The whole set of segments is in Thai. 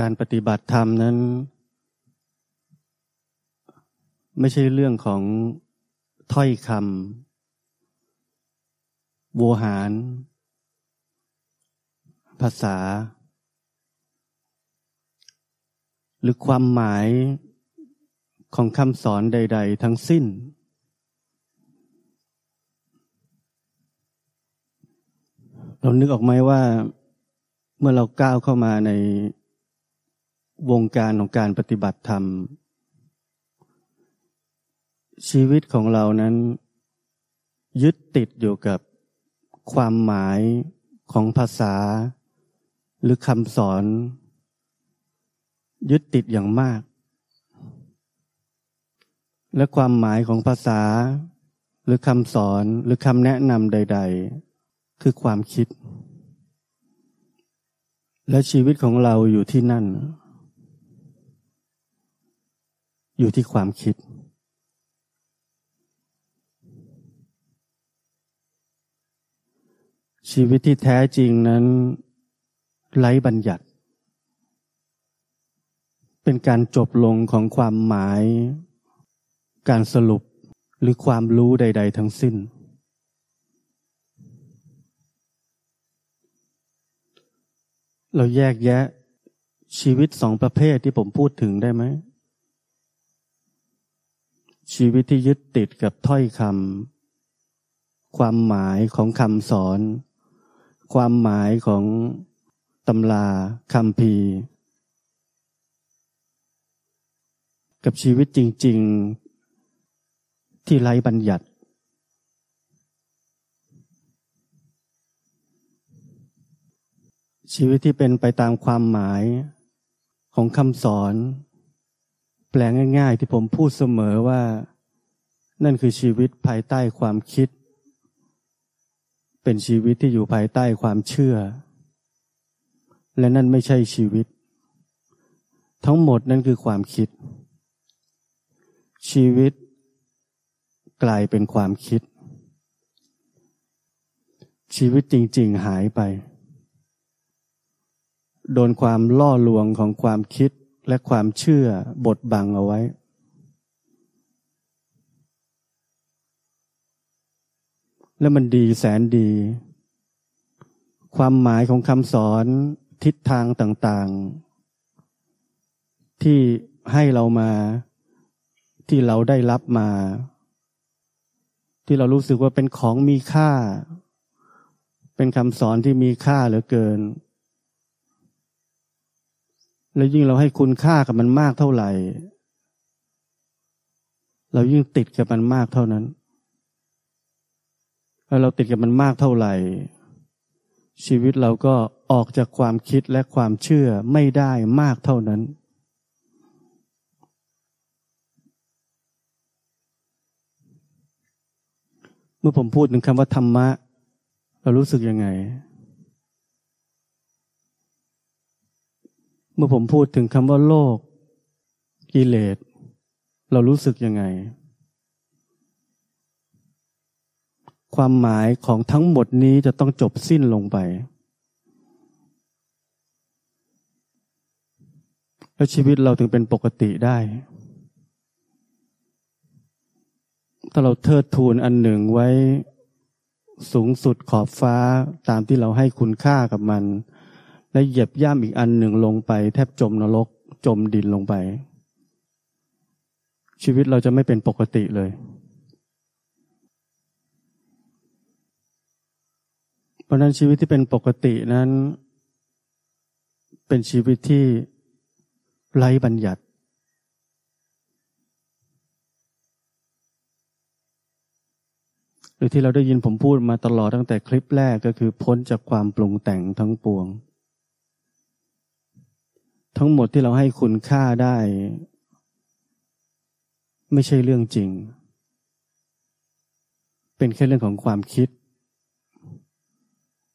การปฏิบัติธรรมนั้น ไม่ใช่เรื่องของถ้อยคำโวหาร ภาษา หรือความหมายของคำสอนใด ๆ ทั้งสิ้น เรานึกออกไหมว่าเมื่อเราก้าวเข้ามาใน วงการของการปฏิบัติธรรม ชีวิตของเรานั้น ยึดติดอยู่กับความหมายของภาษา หรือคำสอน ยึดติดอย่างมาก และความหมายของภาษา หรือคำสอนหรือคำแนะนำใด ๆ คือความคิด และชีวิตของเราอยู่ที่นั่น อยู่ที่ความคิด ชีวิตที่แท้จริงนั้นไร้บัญญัติ เป็นการจบลงของความหมาย การสรุปหรือความรู้ใด ๆ ทั้งสิ้น เราแยกแยะชีวิตสองประเภทที่ผมพูดถึงได้ไหม ชีวิตที่ยึดติดกับถ้อยคำความหมายของคำสอน ความหมายของตำราคำพีกับชีวิตจริง ๆ ที่ไร้บัญญัติ ชีวิตที่เป็นไปตามความหมายของคำสอน แปลง่ายๆ ที่ผมพูดเสมอว่า นั่นคือชีวิตภายใต้ความคิด เป็นชีวิตที่อยู่ภายใต้ความเชื่อ และนั่นไม่ใช่ชีวิต ทั้งหมดนั่นคือความคิด ชีวิต กลายเป็นความคิด ชีวิตจริงๆหายไป โดนความล่อลวงของความคิด และความเชื่อบดบังเอาไว้ แล้วมันดีแสนดี ความหมายของคำสอนทิศทางต่างๆ ที่ให้เรามาที่เราได้รับมา ที่เรารู้สึกว่าเป็นของมีค่า เป็นคำสอนที่มีค่าเหลือเกิน แล้วยิ่งเราให้คุณค่ากับมันมากเท่าไหร่ เรายิ่งติดกับมันมากเท่านั้นแล้วเราติดกับมันมากเท่าไหร่ ชีวิตเราก็ออกจากความคิดและความเชื่อไม่ได้มากเท่านั้น เมื่อผมพูดถึงคำว่าธรรมะ เรารู้สึกยังไง เมื่อผมพูดถึงคำว่าโลก กิเลส เรารู้สึกยังไง ความหมายของทั้งหมดนี้จะต้องจบสิ้นลงไป แล้วชีวิตเราถึงเป็นปกติได้ ถ้าเราเทิดทูนอันหนึ่งไว้สูงสุดขอบฟ้าตามที่เราให้คุณค่ากับมัน และเหยียบย่ำอีกอันหนึ่งลงไป แทบจมนรก จมดินลงไป ชีวิตเราจะไม่เป็นปกติเลย เพราะนั้นชีวิตที่เป็นปกตินั้น เป็นชีวิตที่ไร้บัญญัติ หรือที่เราได้ยินผมพูดมาตลอดตั้งแต่คลิปแรกก็คือพ้นจากความปรุงแต่งทั้งปวง ทั้งหมดที่เราให้คุณค่าได้ ไม่ใช่เรื่องจริง เป็นแค่เรื่องของความคิด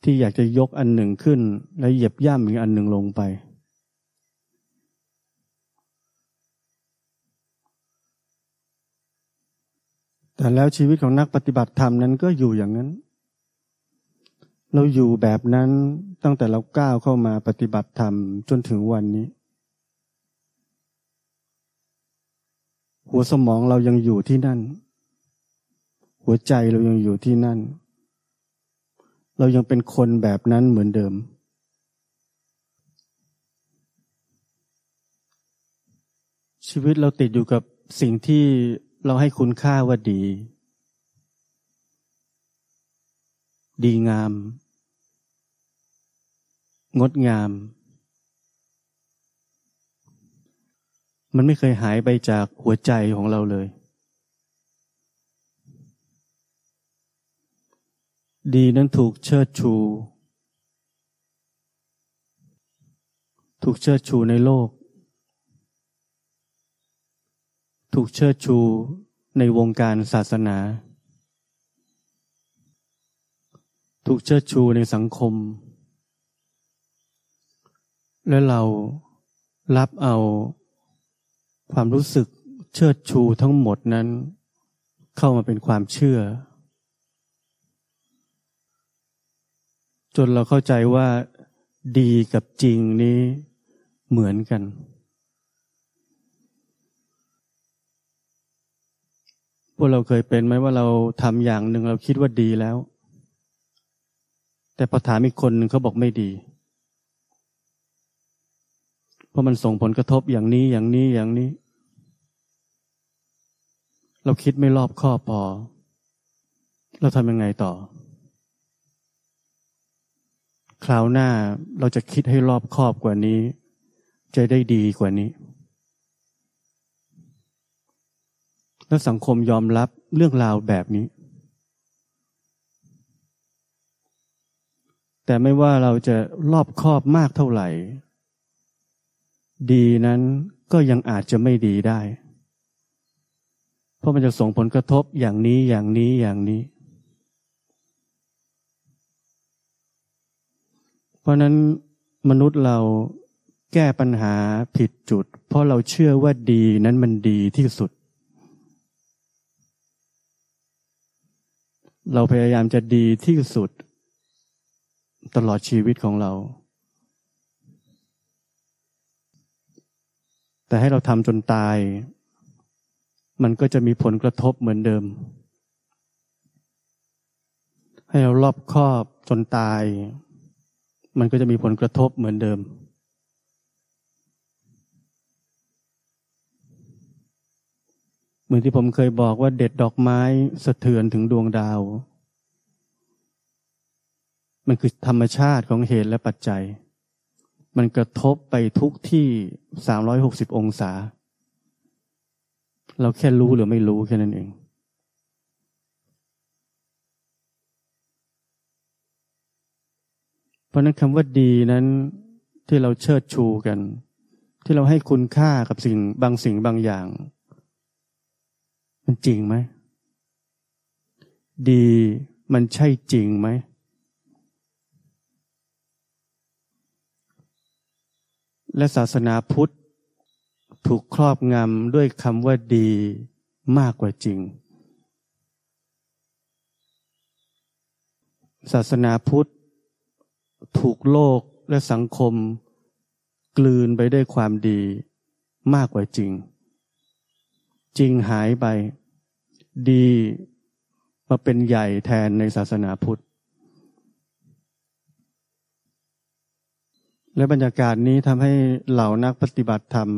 ที่อยากจะยกอันหนึ่งขึ้น และเหยียบย่ำอีกอันหนึ่งลงไป แต่แล้วชีวิตของนักปฏิบัติธรรมนั้นก็อยู่อย่างนั้น เราอยู่แบบนั้นตั้งแต่เราก้าวเข้ามาปฏิบัติธรรมจนถึงวันนี้ หัวสมองเรายังอยู่ที่นั่น หัวใจเรายังอยู่ที่นั่น เรายังเป็นคนแบบนั้นเหมือนเดิม ชีวิตเราติดอยู่กับสิ่งที่เราให้คุณค่าว่าดี ดีงาม งดงาม มันไม่เคยหายไปจากหัวใจของเราเลย ดีนั้นถูกเชิดชู ถูกเชิดชูในโลก ถูกเชิดชูในวงการศาสนา ถูกเชิดชูในสังคม และเรารับเอาความรู้สึกเชิดชูทั้งหมดนั้น เข้ามาเป็นความเชื่อ จนเราเข้าใจว่าดีกับจริงนี้เหมือนกัน พวกเราเคยเป็นไหมว่าเราทำอย่างหนึ่งเราคิดว่าดีแล้ว แต่พอถามอีกคนหนึ่งเขาบอกไม่ดี เพราะมันส่งผลกระทบอย่างนี้อย่างนี้อย่างนี้ เราคิดไม่รอบคอบพอ เราทำยังไงต่อ คราวหน้าเราจะคิดให้รอบคอบกว่านี้ จะได้ดีกว่านี้และสังคมยอมรับเรื่องราวแบบนี้ แต่ไม่ว่าเราจะรอบคอบมากเท่าไหร่ ดีนั้นก็ยังอาจจะไม่ดีได้ เพราะมันจะส่งผลกระทบอย่างนี้อย่างนี้อย่างนี้ เพราะนั้นมนุษย์เราแก้ปัญหาผิดจุด เพราะเราเชื่อว่าดีนั้นมันดีที่สุด เราพยายามจะดีที่สุด ตลอดชีวิตของเรา แต่ให้เราทำจนตาย มันก็จะมีผลกระทบเหมือนเดิม ให้เรารอบครอบจนตาย มันก็จะมีผลกระทบเหมือนเดิม เหมือนที่ผมเคยบอกว่าเด็ดดอกไม้สะเทือนถึงดวงดาว มันคือธรรมชาติของเหตุและปัจจัย มันกระทบไปทุกที่สามร้อยหกสิบองศา เราแค่รู้หรือไม่รู้แค่นั้นเองเพราะนั้นคำว่าดีนั้นที่เราเชิดชูกัน ที่เราให้คุณค่ากับสิ่งบางสิ่งบางอย่าง มันจริงไหม ดีมันใช่จริงไหม และศาสนาพุทธ ถูกครอบงำด้วยคำว่าดีมากกว่าจริง ศาสนาพุทธ ถูกโลกและสังคม กลืนไปด้วยความดีมากกว่าจริง จริงหายไป ดีมาเป็นใหญ่แทนในศาสนาพุทธ และบรรยากาศนี้ทำให้เหล่านักปฏิบัติธรรม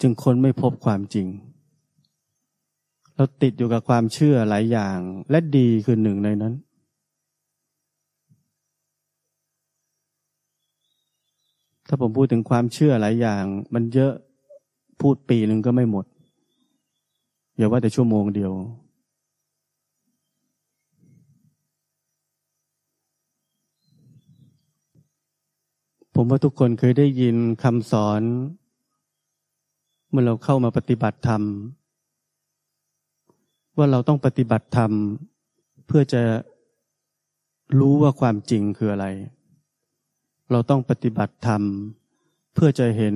จึงค้นไม่พบความจริง เราติดอยู่กับความเชื่อหลายอย่าง และดีคือหนึ่งในนั้น ถ้าผมพูดถึงความเชื่อหลายอย่าง มันเยอะพูดปีหนึ่งก็ไม่หมดอย่าว่าแต่ชั่วโมงเดียว ผมว่าทุกคนเคยได้ยินคำสอน เมื่อเราเข้ามาปฏิบัติธรรม ว่าเราต้องปฏิบัติธรรม เพื่อจะรู้ว่าความจริงคืออะไร เราต้องปฏิบัติธรรม เพื่อจะเห็น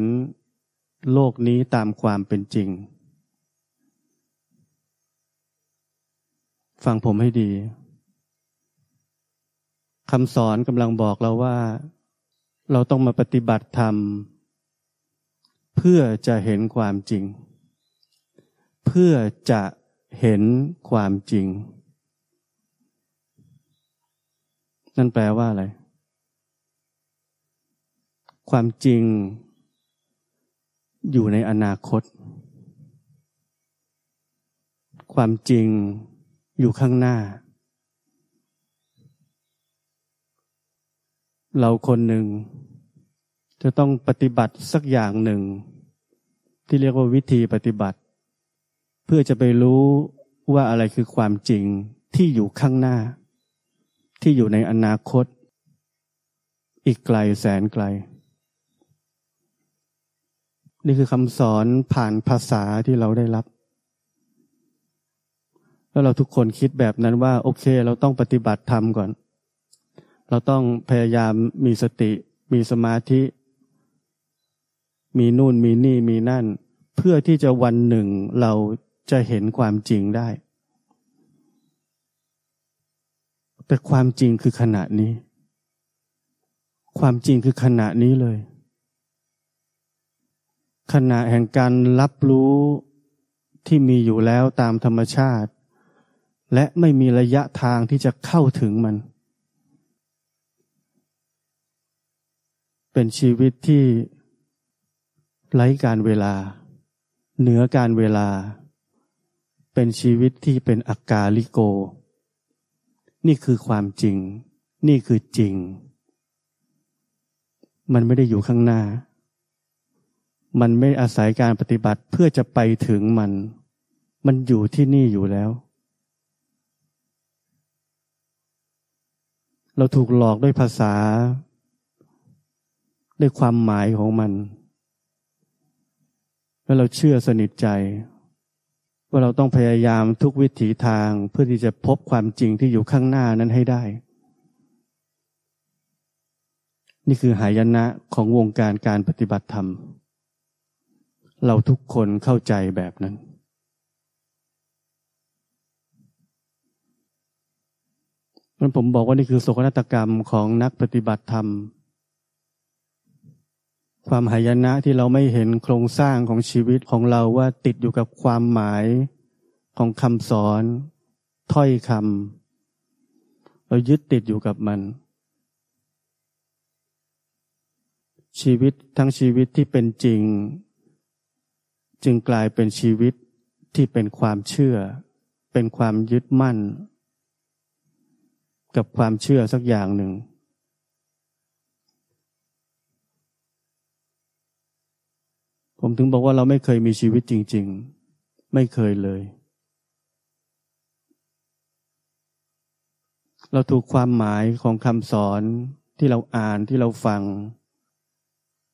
โลกนี้ตามความเป็นจริง ฟังผมให้ดีคำสอนกำลังบอกเราว่า เราต้องมาปฏิบัติธรรม เพื่อจะเห็นความจริง เพื่อจะเห็นความจริง นั่นแปลว่าอะไร ความจริง อยู่ในอนาคต ความจริงอยู่ข้างหน้า เราคนหนึ่ง จะต้องปฏิบัติสักอย่างหนึ่ง ที่เรียกว่าวิธีปฏิบัติ เพื่อจะไปรู้ว่าอะไรคือความจริงที่อยู่ข้างหน้า ที่อยู่ในอนาคต อีกไกลแสนไกล นี่คือคำสอนผ่านภาษาที่เราได้รับ แล้วเราทุกคนคิดแบบนั้นว่า โอเค เราต้องปฏิบัติธรรมก่อน เราต้องพยายามมีสติ มีสมาธิ มีนู่นมีนี่มีนั่น เพื่อที่จะวันหนึ่งเราจะเห็นความจริงได้ แต่ความจริงคือขณะนี้ ความจริงคือขณะนี้เลย ขณะแห่งการรับรู้ที่มีอยู่แล้วตามธรรมชาติ และไม่มีระยะทางที่จะเข้าถึงมัน เป็นชีวิตที่ไร้การเวลา เหนือการเวลา เป็นชีวิตที่เป็นอากาลิโก นี่คือความจริง นี่คือจริง มันไม่ได้อยู่ข้างหน้า มันไม่อาศัยการปฏิบัติเพื่อจะไปถึงมัน มันอยู่ที่นี่อยู่แล้ว เราถูกหลอกด้วยภาษา ด้วยความหมายของมัน แล้วเราเชื่อสนิทใจ ว่าเราต้องพยายามทุกวิถีทางเพื่อที่จะพบความจริงที่อยู่ข้างหน้านั้นให้ได้ นี่คือหายนะของวงการการปฏิบัติธรรม เราทุกคนเข้าใจแบบนั้นมันผมบอกว่านี่คือโศกนาฏกรรมของนักปฏิบัติธรรม ความหายนะที่เราไม่เห็นโครงสร้างของชีวิตของเราว่าติดอยู่กับความหมายของคำสอน ถ้อยคำเรายึดติดอยู่กับมัน ชีวิตทั้งชีวิตที่เป็นจริง จึงกลายเป็นชีวิตที่เป็นความเชื่อ เป็นความยึดมั่น กับความเชื่อสักอย่างหนึ่ง ผมถึงบอกว่าเราไม่เคยมีชีวิตจริง ๆ ไม่เคยเลย เราถูกความหมายของคำสอนที่เราอ่านที่เราฟัง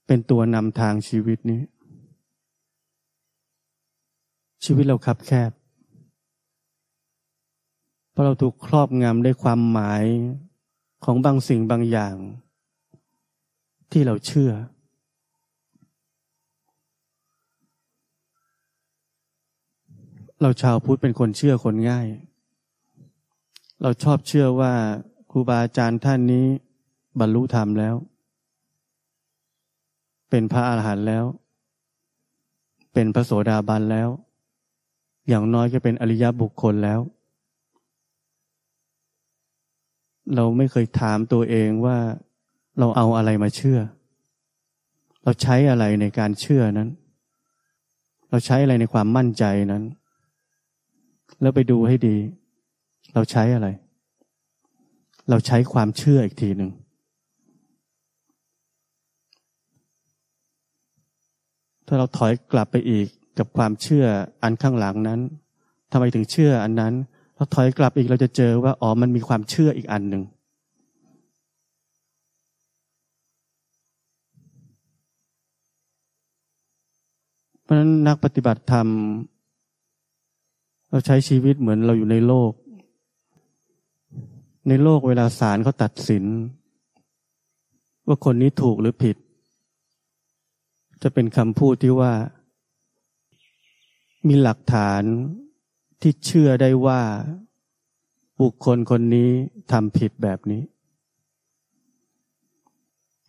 เป็นตัวนำทางชีวิตนี้ ชีวิตเราคับแคบเพราะเราถูกครอบงำด้วยความหมายของบางสิ่งบางอย่าง ที่เราเชื่อ เราชาวพุทธเป็นคนเชื่อคนง่าย เราชอบเชื่อว่าครูบาอาจารย์ท่านนี้ บรรลุธรรมแล้ว เป็นพระอาหารหันต์แล้ว เป็นพระโสดาบันแล้ว อย่างน้อยก็เป็นอริยบุคคลแล้ว เราไม่เคยถามตัวเองว่าเราเอาอะไรมาเชื่อ เราใช้อะไรในการเชื่อนั้น เราใช้อะไรในความมั่นใจนั้น แล้วไปดูให้ดี เราใช้อะไร เราใช้ความเชื่ออีกทีหนึ่งถ้าเราถอยกลับไปอีกกับความเชื่ออันข้างหลังนั้นทำไมถึงเชื่ออันนั้นพอถอยกลับอีกเราจะเจอว่าอ๋อมันมีความเชื่ออีกอันหนึ่งเพราะนั้นนักปฏิบัติธรรม เราใช้ชีวิตเหมือนเราอยู่ในโลก ในโลกเวลาศาลเขาตัดสิน ว่าคนนี้ถูกหรือผิด จะเป็นคำพูดที่ว่า มีหลักฐานที่เชื่อได้ว่า บุคคลคนนี้ทำผิดแบบนี้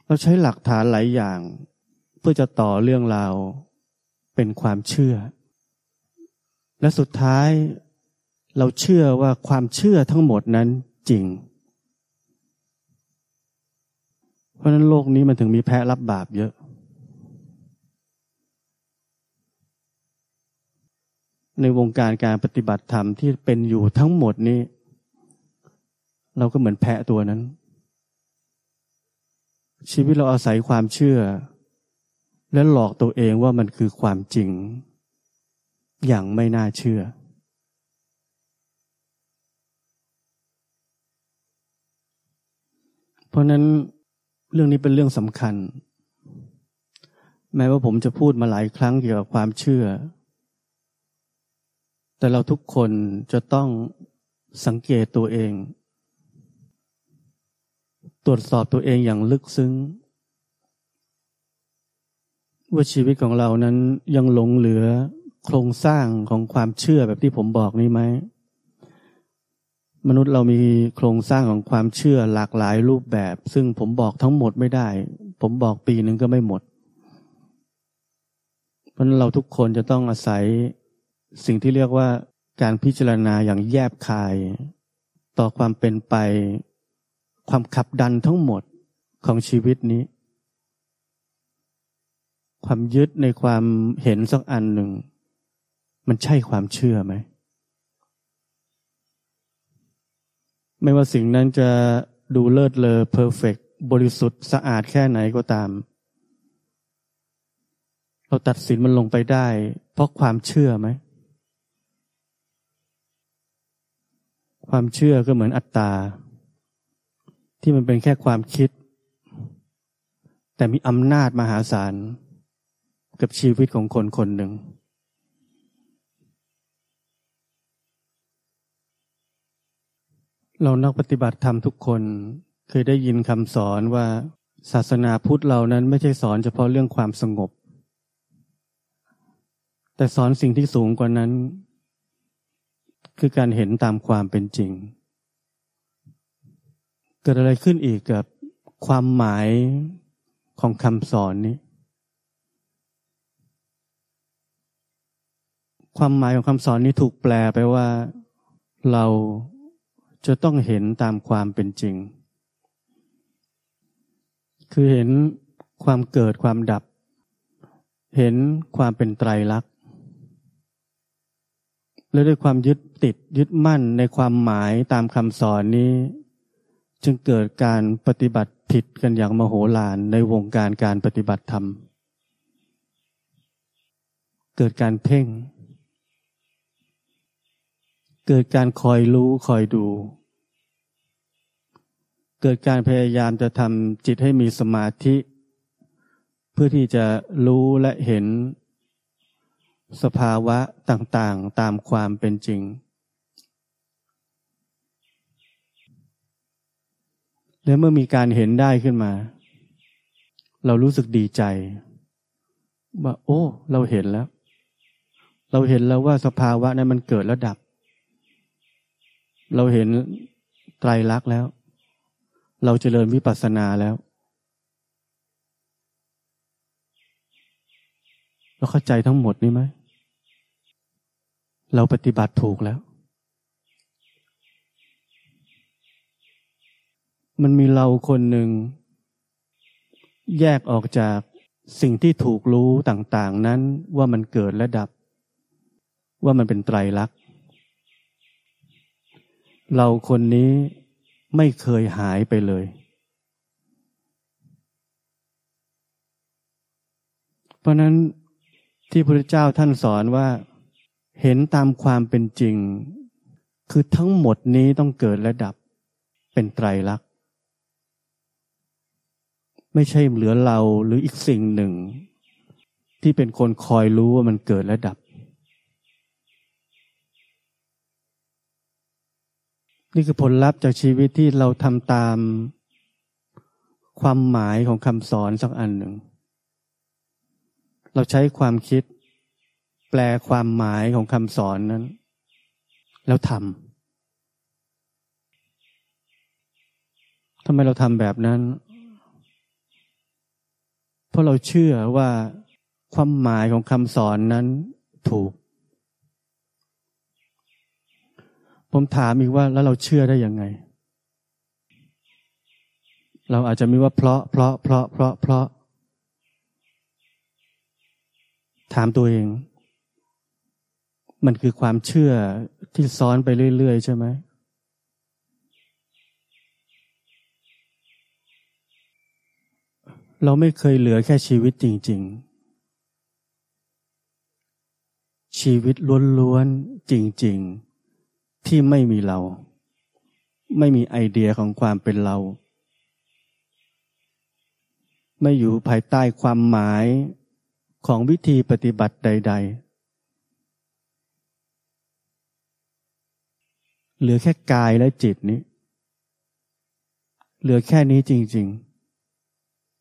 เราใช้หลักฐานหลายอย่าง เพื่อจะต่อเรื่องราวเป็นความเชื่อ และสุดท้ายเราเชื่อว่าความเชื่อทั้งหมดนั้นจริง เพราะนั้นโลกนี้มันถึงมีแพ้รับบาปเยอะ ในวงการการปฏิบัติธรรมที่เป็นอยู่ทั้งหมดนี้ เราก็เหมือนแพะตัวนั้น ชีวิตเราอาศัยความเชื่อ และหลอกตัวเองว่ามันคือความจริง อย่างไม่น่าเชื่อ เพราะนั้นเรื่องนี้เป็นเรื่องสำคัญ แม้ว่าผมจะพูดมาหลายครั้งเกี่ยวกับความเชื่อ แต่เราทุกคนจะต้องสังเกตตัวเอง ตรวจสอบตัวเองอย่างลึกซึ้งว่าชีวิตของเรานั้นยังหลงเหลือ โครงสร้างของความเชื่อแบบที่ผมบอกนี้ไหมมนุษย์เรามีโครงสร้างของความเชื่อหลากหลายรูปแบบ ซึ่งผมบอกทั้งหมดไม่ได้ ผมบอกปีหนึ่งก็ไม่หมด เพราะนั้นเราทุกคนจะต้องอาศัยสิ่งที่เรียกว่าการพิจารณาอย่างแยบคาย ต่อความเป็นไป ความขับดันทั้งหมดของชีวิตนี้ ความยึดในความเห็นสักอันหนึ่ง มันใช่ความเชื่อไหม ไม่ว่าสิ่งนั้นจะดูเลิศเลอเพอร์เฟกบริสุทธิ์สะอาดแค่ไหนก็ตาม เราตัดสินมันลงไปได้ เพราะความเชื่อไหม ความเชื่อก็เหมือนอัตตา ที่มันเป็นแค่ความคิด แต่มีอำนาจมหาศาลกับชีวิตของคนคนหนึ่ง เรานักปฏิบัติธรรมทุกคนเคยได้ยินคำสอนว่าศาสนาพุทธเรานั้นไม่ใช่สอนเฉพาะเรื่องความสงบ แต่สอนสิ่งที่สูงกว่านั้น คือการเห็นตามความเป็นจริง เกิดอะไรขึ้นอีกกับความหมายของคำสอนนี้ ความหมายของคำสอนนี้ถูกแปลไปว่าเรา จะต้องเห็นตามความเป็นจริง คือเห็นความเกิดความดับ เห็นความเป็นไตรลักษณ์ และด้วยความยึดติดยึดมั่นในความหมายตามคำสอนนี้ จึงเกิดการปฏิบัติผิดกันอย่างมโหฬารในวงการการปฏิบัติธรรม เกิดการเพ่ง เกิดการคอยรู้คอยดู เกิดการพยายามจะทำจิตให้มีสมาธิ เพื่อที่จะรู้และเห็น สภาวะต่างๆตามความเป็นจริง และเมื่อมีการเห็นได้ขึ้นมา เรารู้สึกดีใจ ว่า โอ้ เราเห็นแล้ว เราเห็นแล้วว่าสภาวะนั้นมันเกิดแล้วดับ เราเห็นไตรลักษณ์แล้ว เราเจริญวิปัสสนาแล้ว เราเข้าใจทั้งหมดนี้ไหม เราปฏิบัติถูกแล้ว มันมีเราคนหนึ่ง แยกออกจากสิ่งที่ถูกรู้ต่าง ๆ นั้นว่ามันเกิดและดับ ว่ามันเป็นไตรลักษณ์ เราคนนี้ไม่เคยหายไปเลย เพราะนั้นที่พระเจ้าท่านสอนว่า เห็นตามความเป็นจริง คือทั้งหมดนี้ต้องเกิดและดับเป็นไตรลักษณ์ไม่ใช่เหลือเราหรืออีกสิ่งหนึ่ง ที่เป็นคนคอยรู้ว่ามันเกิดและดับ นี่คือผลลัพธ์จากชีวิตที่เราทำตามความหมายของคำสอนสักอันหนึ่ง เราใช้ความคิด แปลความหมายของคำสอนนั้น แล้วทำทำไมเราทำแบบนั้น เพราะเราเชื่อว่าความหมายของคำสอนนั้นถูก ผมถามอีกว่าแล้วเราเชื่อได้ยังไง เราอาจจะมีว่าเพราะ เพราะ เพราะ เพราะ เพราะ ถามตัวเอง มันคือความเชื่อที่ซ้อนไปเรื่อย ๆ ใช่ไหมเราไม่เคยเหลือแค่ชีวิตจริง ๆ ชีวิตล้วนๆจริง ๆ ที่ไม่มีเรา ไม่มีไอเดียของความเป็นเรา ไม่อยู่ภายใต้ความหมายของวิธีปฏิบัติใด ๆ เหลือแค่กายและจิตนี้ เหลือแค่นี้จริง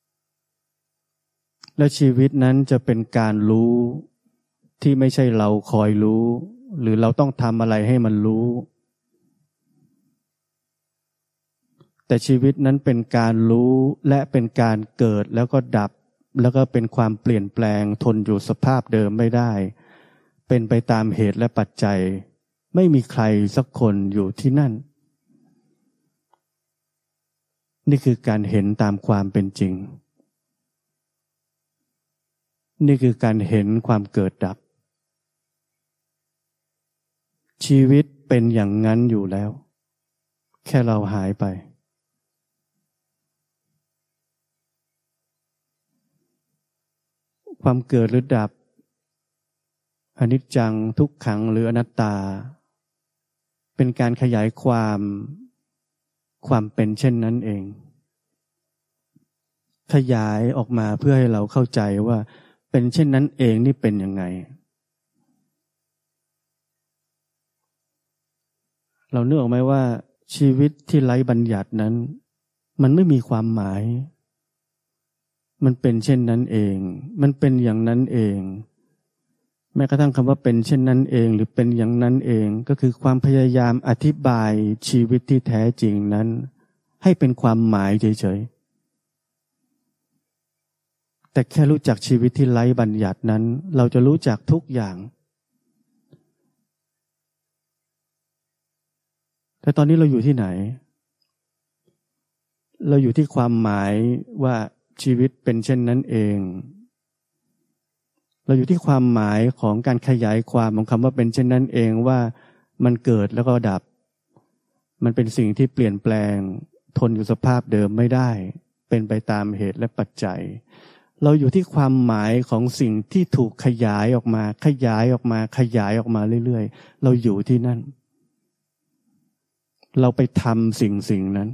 ๆ และชีวิตนั้นจะเป็นการรู้ที่ไม่ใช่เราคอยรู้ หรือเราต้องทำอะไรให้มันรู้ แต่ชีวิตนั้นเป็นการรู้และเป็นการเกิดแล้วก็ดับ แล้วก็เป็นความเปลี่ยนแปลงทนอยู่สภาพเดิมไม่ได้ เป็นไปตามเหตุและปัจจัย ไม่มีใครสักคนอยู่ที่นั่น นี่คือการเห็นตามความเป็นจริง นี่คือการเห็นความเกิดดับ ชีวิตเป็นอย่างนั้นอยู่แล้ว แค่เราหายไป ความเกิดหรือดับอนิจจังทุกขังหรืออนัตตา เป็นการขยายความความเป็นเช่นนั้นเอง ขยายออกมาเพื่อให้เราเข้าใจว่าเป็นเช่นนั้นเองนี่เป็นยังไง เราเนื้อออกไหมว่าชีวิตที่ไร้บัญญัตินั้น มันไม่มีความหมาย มันเป็นเช่นนั้นเอง มันเป็นอย่างนั้นเอง แม้กระทั่งคำว่าเป็นเช่นนั้นเอง หรือเป็นอย่างนั้นเอง ก็คือความพยายามอธิบายชีวิตที่แท้จริงนั้น ให้เป็นความหมายเฉยๆแต่แค่รู้จักชีวิตที่ไร้บัญญัตินั้น เราจะรู้จักทุกอย่าง แต่ตอนนี้เราอยู่ที่ไหน เราอยู่ที่ความหมายว่าชีวิตเป็นเช่นนั้นเอง เราอยู่ที่ความหมายของการขยายความของคำว่าเป็นเช่นนั้นเองว่ามันเกิดแล้วก็ดับ มันเป็นสิ่งที่เปลี่ยนแปลง ทนอยู่สภาพเดิมไม่ได้ เป็นไปตามเหตุและปัจจัย เราอยู่ที่ความหมายของสิ่งที่ถูกขยายออกมา ขยายออกมา ขยายออกมาเรื่อยๆ เราอยู่ที่นั่น เราไปทำสิ่งสิ่งนั้น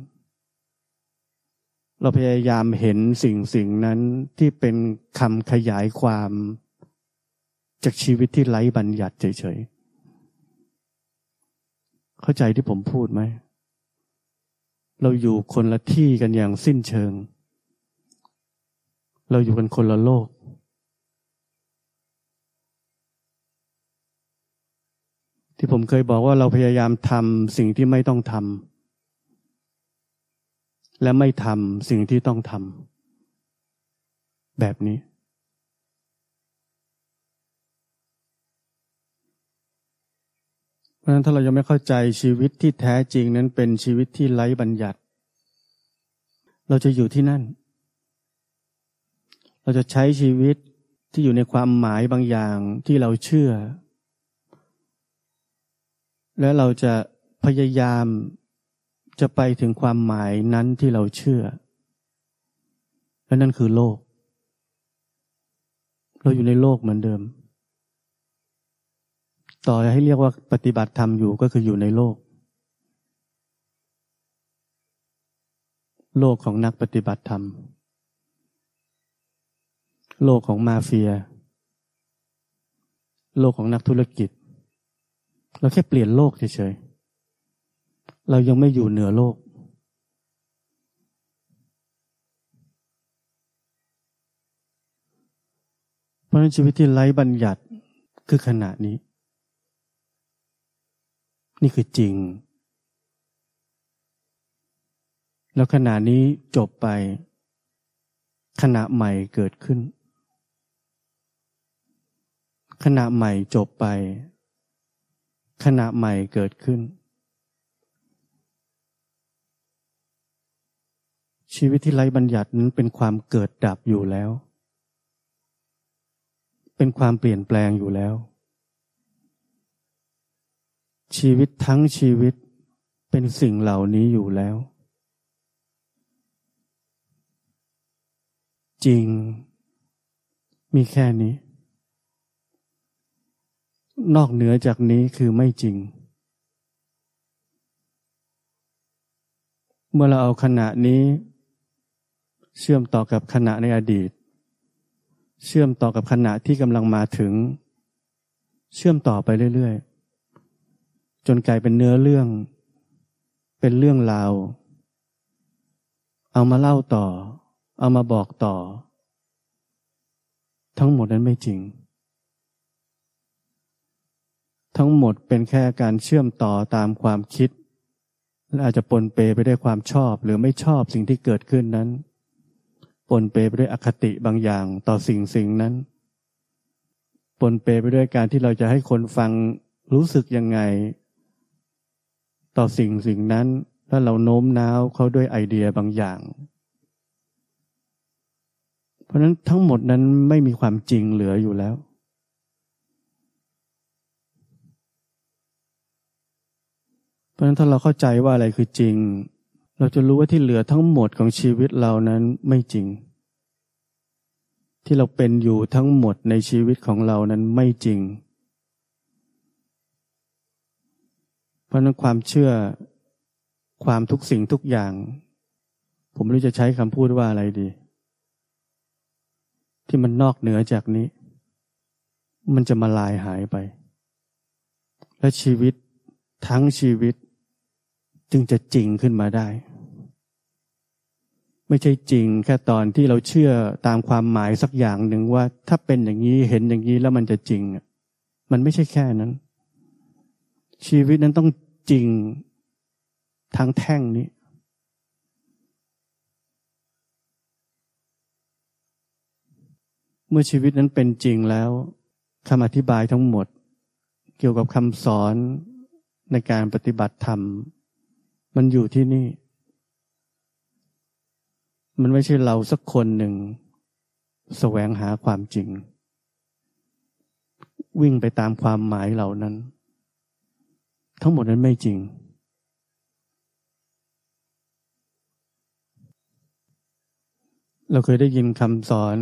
เราพยายามเห็นสิ่งสิ่งนั้นที่เป็นคำขยายความ จากชีวิตที่ไร้บัญญัติเฉยๆ เข้าใจที่ผมพูดไหม เราอยู่คนละที่กันอย่างสิ้นเชิง เราอยู่กันคนละโลก ที่ผมเคยบอกว่าเราพยายามทำสิ่งที่ไม่ต้องทำและไม่ทำสิ่งที่ต้องทำแบบนี้ เพราะฉะนั้นถ้าเรายังไม่เข้าใจชีวิตที่แท้จริงนั้นเป็นชีวิตที่ไร้บัญญัติ เราจะอยู่ที่นั่น เราจะใช้ชีวิตที่อยู่ในความหมายบางอย่างที่เราเชื่อ และเราจะพยายามจะไปถึงความหมายนั้นที่เราเชื่อ และนั่นคือโลก เราอยู่ในโลกเหมือนเดิม ต่อให้เรียกว่าปฏิบัติธรรมอยู่ก็คืออยู่ในโลก โลกของนักปฏิบัติธรรม โลกของมาเฟีย โลกของนักธุรกิจ เราแค่เปลี่ยนโลกเฉยๆ เรายังไม่อยู่เหนือโลก เพราะฉะนั้นชีวิตที่ไร้บัญญัติคือขณะนี้ นี่คือจริง แล้วขณะนี้จบไป ขณะใหม่เกิดขึ้น ขณะใหม่จบไป ขณะใหม่เกิดขึ้น ชีวิตที่ไร้บัญญัตินั้นเป็นความเกิดดับอยู่แล้ว เป็นความเปลี่ยนแปลงอยู่แล้ว ชีวิตทั้งชีวิตเป็นสิ่งเหล่านี้อยู่แล้ว จริงมีแค่นี้ นอกเหนือจากนี้คือไม่จริง เมื่อเราเอาขณะนี้ เชื่อมต่อกับขณะในอดีต เชื่อมต่อกับขณะที่กำลังมาถึง เชื่อมต่อไปเรื่อยๆ จนกลายเป็นเนื้อเรื่อง เป็นเรื่องราว เอามาเล่าต่อ เอามาบอกต่อ ทั้งหมดนั้นไม่จริง ทั้งหมดเป็นแค่การเชื่อมต่อตามความคิด และอาจจะปนเปไปด้วยความชอบหรือไม่ชอบสิ่งที่เกิดขึ้นนั้น ปนเปไปด้วยอคติบางอย่างต่อสิ่งสิ่งนั้น ปนเปไปด้วยการที่เราจะให้คนฟังรู้สึกยังไง ต่อสิ่งสิ่งนั้นแล้วเราโน้มน้าวเขาด้วยไอเดียบางอย่าง เพราะนั้นทั้งหมดนั้นไม่มีความจริงเหลืออยู่แล้ว เพราะนั้นถ้าเราเข้าใจว่าอะไรคือจริง เราจะรู้ว่าที่เหลือทั้งหมดของชีวิตเรานั้นไม่จริง ที่เราเป็นอยู่ทั้งหมดในชีวิตของเรานั้นไม่จริง เพราะนั้นความเชื่อความทุกสิ่งทุกอย่าง ผมรู้จะใช้คำพูดว่าอะไรดี ที่มันนอกเหนือจากนี้ มันจะมาลายหายไป และชีวิต ทั้งชีวิตจึงจะจริงขึ้นมาได้ ไม่ใช่จริงแค่ตอนที่เราเชื่อตามความหมายสักอย่างหนึ่งว่า ถ้าเป็นอย่างนี้เห็นอย่างนี้แล้วมันจะจริงมันไม่ใช่แค่นั้น ชีวิตนั้นต้องจริงทั้งแท่งนี้เมื่อชีวิตนั้นเป็นจริงแล้วคำอธิบายทั้งหมด เกี่ยวกับคำสอน ในการปฏิบัติธรรม มันอยู่ที่นี่ มันไม่ใช่เราสักคนหนึ่งแสวงหาความจริง วิ่งไปตามความหมายเหล่านั้น ทั้งหมดนั้นไม่จริง เราเคยได้ยินคำสอน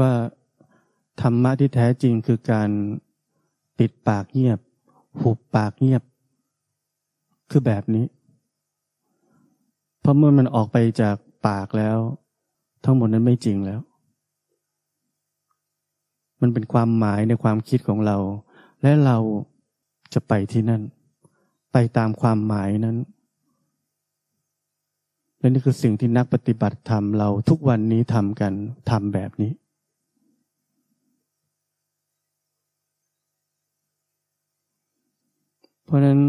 ว่าธรรมะที่แท้จริงคือการปิดปากเงียบ หุบปากเงียบ คือแบบนี้ เพราะเมื่อมันออกไปจากปากแล้ว ทั้งหมดนั้นไม่จริงแล้ว มันเป็นความหมายในความคิดของเรา และเราจะไปที่นั่น ไปตามความหมายนั้นและนี่คือสิ่งที่นักปฏิบัติธรรมเราทุกวันนี้ทำกันทำแบบนี้ เพราะนั้น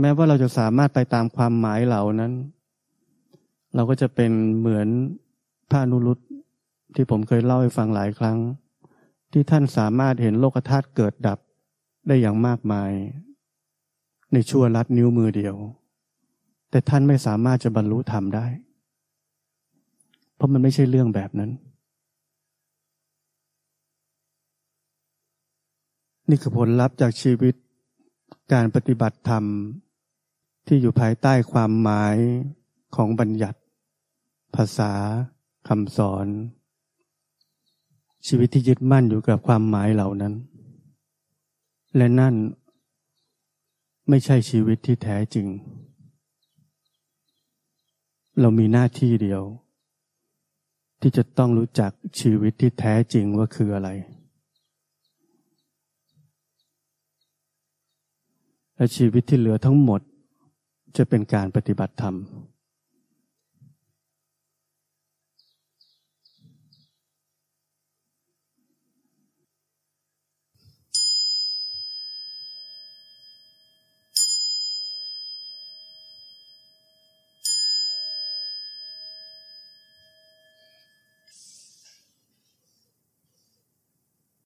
แม้ว่าเราจะสามารถไปตามความหมายเหล่านั้น เราก็จะเป็นเหมือนพระนุรุตที่ผมเคยเล่าให้ฟังหลายครั้ง ที่ท่านสามารถเห็นโลกธาตุเกิดดับได้อย่างมากมาย ในชั่วลัดนิ้วมือเดียว แต่ท่านไม่สามารถจะบรรลุธรรมได้ เพราะมันไม่ใช่เรื่องแบบนั้น นี่คือผลลัพธ์จากชีวิต การปฏิบัติธรรมที่อยู่ภายใต้ความหมายของบัญญัติ ภาษาคำสอน ชีวิตที่ยึดมั่นอยู่กับความหมายเหล่านั้น และนั่นไม่ใช่ชีวิตที่แท้จริง เรามีหน้าที่เดียว ที่จะต้องรู้จักชีวิตที่แท้จริงว่าคืออะไร และชีวิตที่เหลือทั้งหมดจะเป็นการปฏิบัติธรรม